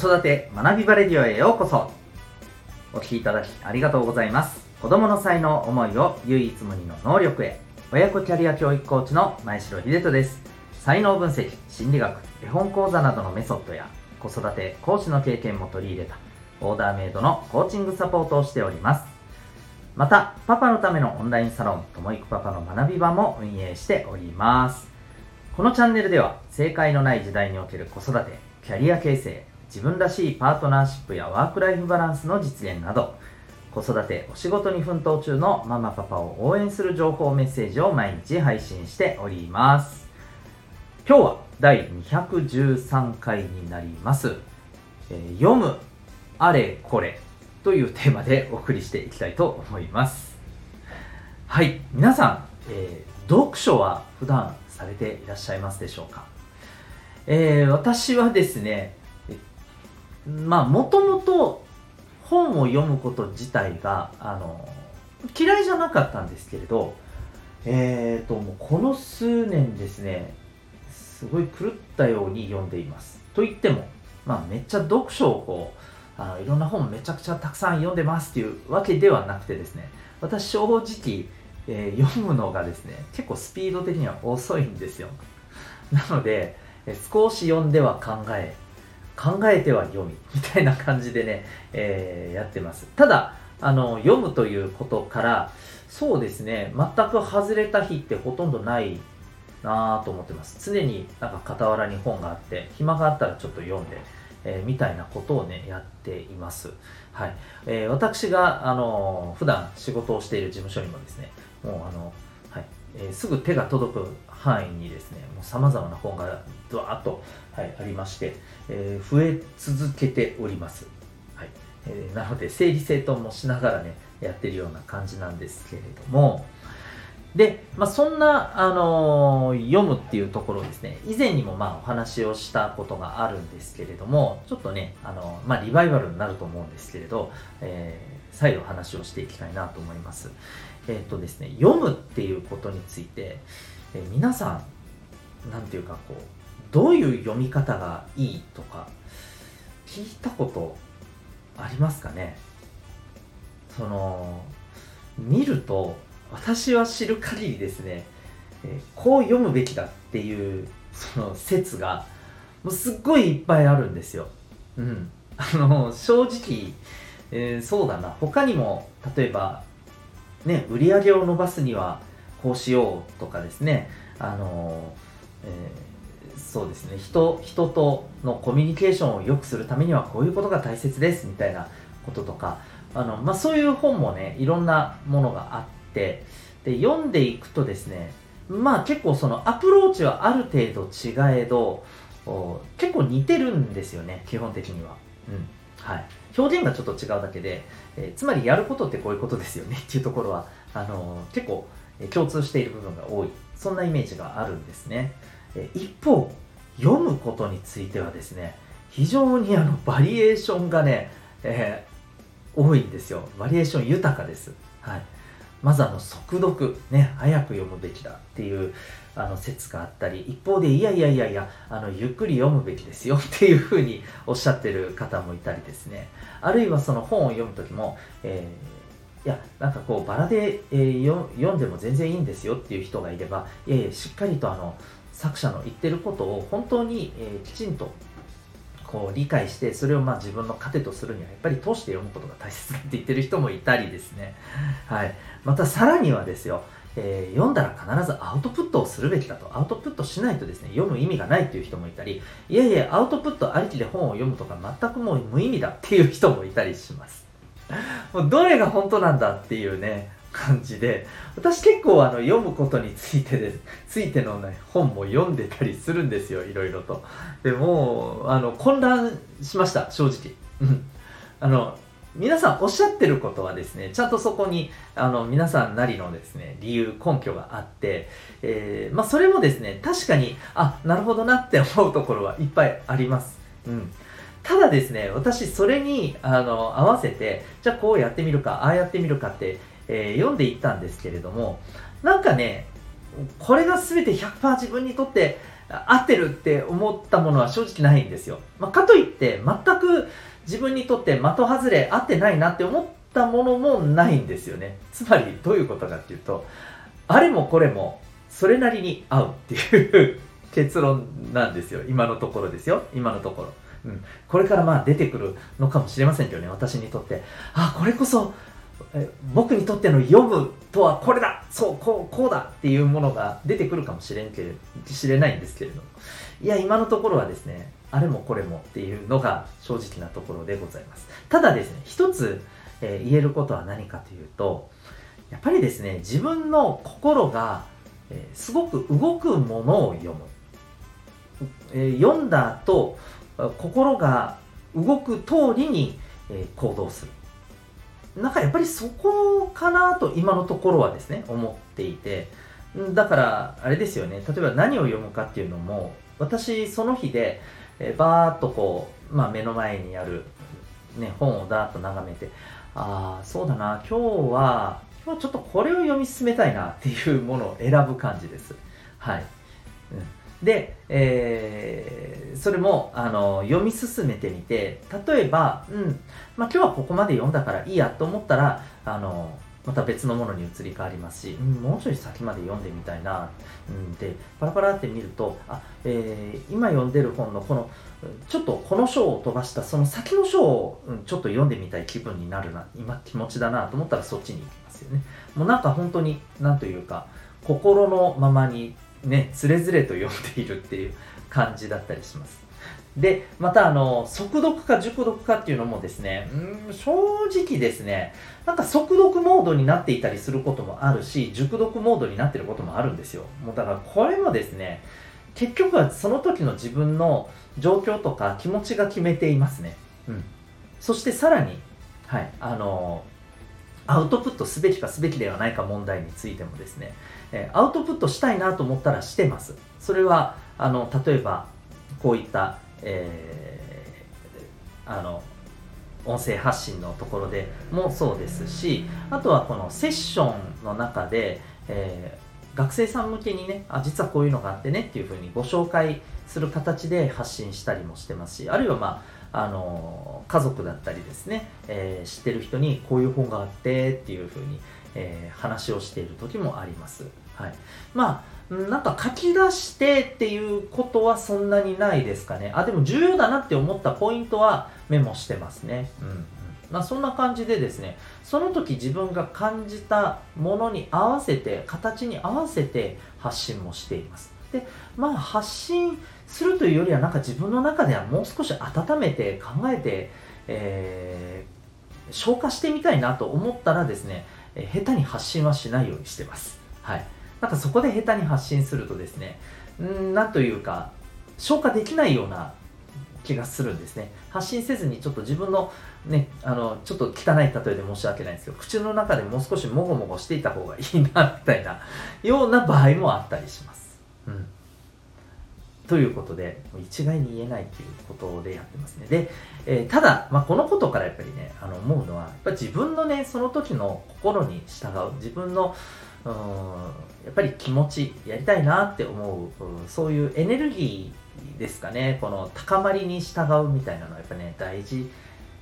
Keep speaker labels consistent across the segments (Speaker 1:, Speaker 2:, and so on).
Speaker 1: 育て学びバレディオへようこそ。お聞きいただきありがとうございます。子供の才能思いを唯一無二の能力へ。親子キャリア教育コーチの前城秀人です。才能分析心理学絵本講座などのメソッドや子育て講師の経験も取り入れたオーダーメイドのコーチングサポートをしております。またパパのためのオンラインサロンともいくパパの学び場も運営しております。このチャンネルでは正解のない時代における子育てキャリア形成自分らしいパートナーシップやワークライフバランスの実現など子育てお仕事に奮闘中のママパパを応援する情報メッセージを毎日配信しております。今日は第213回になります、えー、読むあれこれというテーマでお送りしていきたいと思います。はい皆さん、えー、読書は普段されていらっしゃいますでしょうか、えー、私はですねまあもともと本を読むこと自体があの嫌いじゃなかったんですけれどえーともうこの数年ですねすごい狂ったように読んでいます。と言ってもまあめっちゃ読書をこうあのいろんな本めちゃくちゃたくさん読んでますっていうわけではなくてですね私正直、えー、読むのがですね結構スピード的には遅いんですよ。なので、え少し読んでは考え考えては読みみたいな感じでね、えー、やってます。ただ、あの、読むということから、そうですね、全く外れた日ってほとんどないなぁと思ってます。常になんか傍らに本があって、暇があったらちょっと読んで、えー、みたいなことをね、やっています。はい。えー、私が、あの普段仕事をしている事務所にもですね、もうあの、はい、えー、すぐ手が届く範囲にですね、もう様々な本がドワーッと、はい、ありまして、えー、増え続けております。はいえー、なので、整理整頓もしながらね、やってるような感じなんですけれども、で、まあ、そんな、あのー、読むっていうところですね、以前にもまあお話をしたことがあるんですけれども、ちょっとね、あの、まあ、リバイバルになると思うんですけれど、えー、再度話をしていきたいなと思います。えっ、とですね、読むっていうことについて、え皆さん、なんていうかこう、どういう読み方がいいとか聞いたことありますかね？その見ると私は知る限りですね、えこう読むべきだっていうその説がもうすっごいいっぱいあるんですよ。うん、あの正直、えー、そうだな。他にも例えばね売り上げを伸ばすにはこうしようとかですね。あの、えーそうですね。人人とのコミュニケーションを良くするためにはこういうことが大切ですみたいなこととか。あの、まあ、そういう本もねいろんなものがあって。で読んでいくとですねまあ結構そのアプローチはある程度違えど結構似てるんですよね基本的には、うん。はい、表現がちょっと違うだけで、えー、つまりやることってこういうことですよね っていうところはあの結構共通している部分が多い。そんなイメージがあるんですね。え一方読むことについてはですね非常にあのバリエーションがね、え、多いんですよ。バリエーション豊かです、はい、まずあの速読ね早く読むべきだっていうあの説があったり一方でいやいやいやいやあのゆっくり読むべきですよ っていうふうにおっしゃってる方もいたりですね。あるいはその本を読む時も、えー、いやなんかこうバラで、えー、読んでも全然いいんですよっていう人がいればいやいやしっかりとあの作者の言ってることを本当に、えー、きちんとこう理解してそれをまあ自分の糧とするにはやっぱり通して読むことが大切だって言ってる人もいたりですね、はい、またさらにはですよ、えー、読んだら必ずアウトプットをするべきだと。アウトプットしないとですね読む意味がないっていう人もいたりいやいやアウトプットありきで本を読むとか全くもう無意味だっていう人もいたりします。もうどれが本当なんだっていうね感じで私結構あの読むことについてですついての、ね、本も読んでたりするんですよいろいろと。でもあの混乱しました正直。あの皆さんおっしゃってることはですねちゃんとそこにあの皆さんなりのですね理由根拠があって、えー、まあ、それもですね確かにあなるほどなって思うところはいっぱいあります、うん。ただですね、私、それにあの合わせて、じゃあこうやってみるか、ああやってみるかってえー、読んでいったんですけれどもなんかねこれが全て100%自分にとって合ってるって思ったものは正直ないんですよ。まあ、かといって全く自分にとって的外れ合ってないなって思ったものもないんですよね。つまりどういうことかっていうと、あれもこれもそれなりに合うっていう 結論なんですよ。今のところですよ。今のところ。うん、これからまあ出てくるのかもしれませんけどね、私にとって。あ、これこそ僕にとっての読むとはこれだ。そうこうこうだっていうものが出てくるかもしれんけれ知れないんですけれども。いや今のところはですねあれもこれもっていうのが正直なところでございます。ただですね一つ、えー、言えることは何かというとやっぱりですね自分の心が、えー、すごく動くものを読む、えー、読んだ後心が動く通りに、え行動する。なんかやっぱりそこかなと今のところはですね思っていて。だからあれですよね。例えば何を読むかっていうのも私その日で、えバーッとこう、まあ、目の前にある、ね、本をダーッと眺めてああそうだな今日は今日ちょっとこれを読み進めたいなっていうものを選ぶ感じです。はい、うん。で、えー、それもあの読み進めてみて例えば、うんまあ、今日はここまで読んだからいいやと思ったらあのまた別のものに移り変わりますし、うん、もうちょい先まで読んでみたいな、うん、でパラパラって見るとあ、えー、今読んでる本のこのちょっとこの章を飛ばしたその先の章を、うん、ちょっと読んでみたい気分になるな今気持ちだなと思ったらそっちに行きますよね。もうなんか本当に何というか心のままにね、つれづれと読んでいるっていう感じだったりします。で、またあの、速読か熟読かっていうのもですね、うん、正直ですね、なんか速読モードになっていたりすることもあるし、熟読モードになってることもあるんですよ。もうだからこれもですね、結局はその時の自分の状況とか気持ちが決めていますね。うん。そしてさらに、はい、あの、アウトプットすべきかすべきではないか問題についてもですね、えアウトプットしたいなと思ったらしてます。それは、あの、例えば、こういった、えー、あの、音声発信のところでもそうですし、あとはこのセッションの中で、えー、学生さん向けにね、あ、実はこういうのがあってねっていうふうにご紹介する形で発信したりもしてますし、あるいはまあ、あの家族だったりですね、えー、知ってる人にこういう本があってっていうふうに、えー、話をしている時もあります。はい。まあ、なんか書き出してっていうことはそんなにないですかね。あ、でも重要だなって思ったポイントはメモしてますね。うん。まあ、そんな感じでですね、その時自分が感じたものに合わせて、形に合わせて発信もしています。で、まあ発信するというよりはなんか自分の中ではもう少し温めて考えて、えー、消化してみたいなと思ったらですね、え下手に発信はしないようにしてます。はい。なんかそこで下手に発信するとですね、んなんというか、消化できないような気がするんですね。発信せずにちょっと自分のね、あの、ちょっと汚い例えで申し訳ないんですけど、口の中でもう少しもごもごしていた方がいいな、みたいな、ような場合もあったりします。うん。ということで、一概に言えないということでやってますね。で、えー、ただ、まあ、このことからやっぱりね、あの思うのは、やっぱ自分のね、その時の心に従う、自分の、うんやっぱり気持ちやりたいなって思う、そういうエネルギーですかねこの高まりに従うみたいなのはやっぱね大事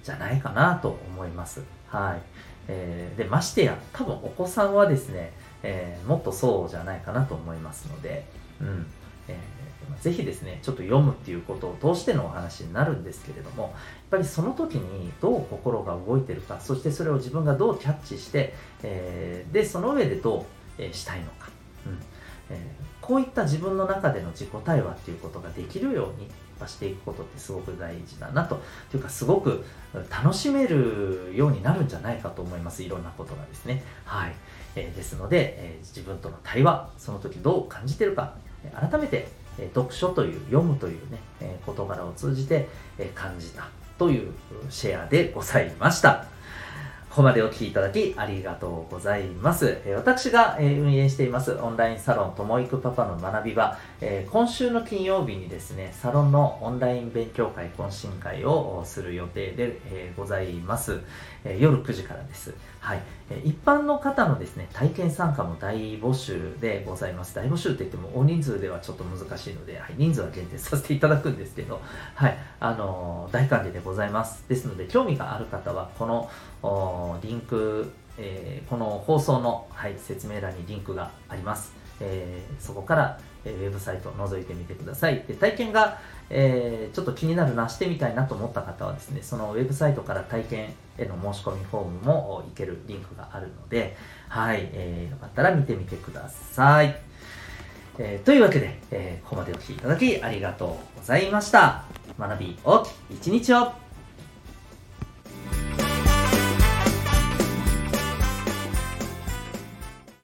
Speaker 1: じゃないかなと思いますはい、えー、でましてや多分お子さんはですね、えー、もっとそうじゃないかなと思いますのでうん。えー、ぜひですね、ちょっと読むっていうことを通してのお話になるんですけれども、やっぱりその時にどう心が動いてるか、そしてそれを自分がどうキャッチして、えー、で、その上でどうえしたいのか、うん。えー、こういった自分の中での自己対話っていうことができるようにしていくことってすごく大事だなと。というかすごく楽しめるようになるんじゃないかと思います。いろんなことがですね。はい、えー、ですので、えー、自分との対話その時どう感じてるか改めて読書という読むというね、事柄を通じて感じたというシェアでございました。ここまでお聴きいただきありがとうございます。私が運営していますオンラインサロンともいくパパの学びは、今週の金曜日にですね、サロンのオンライン勉強会懇親会をする予定でございます。夜9時からです。はい、一般の方のですね体験参加も大募集でございます。大募集って言っても大人数ではちょっと難しいので、はい、人数は限定させていただくんですけど、はい、あの大歓迎でございます。ですので、興味がある方は、このリンク、えー、この放送の、はい、説明欄にリンクがあります。えー、そこから、えウェブサイトを覗いてみてください。で体験が、えー、ちょっと気になるな、してみたいなと思った方はですね、そのウェブサイトから体験への申し込みフォームもいけるリンクがあるので、はい、えー、よかったら見てみてください。えー、というわけで、えー、ここまでお聴きいただきありがとうございました。学び大きい一日を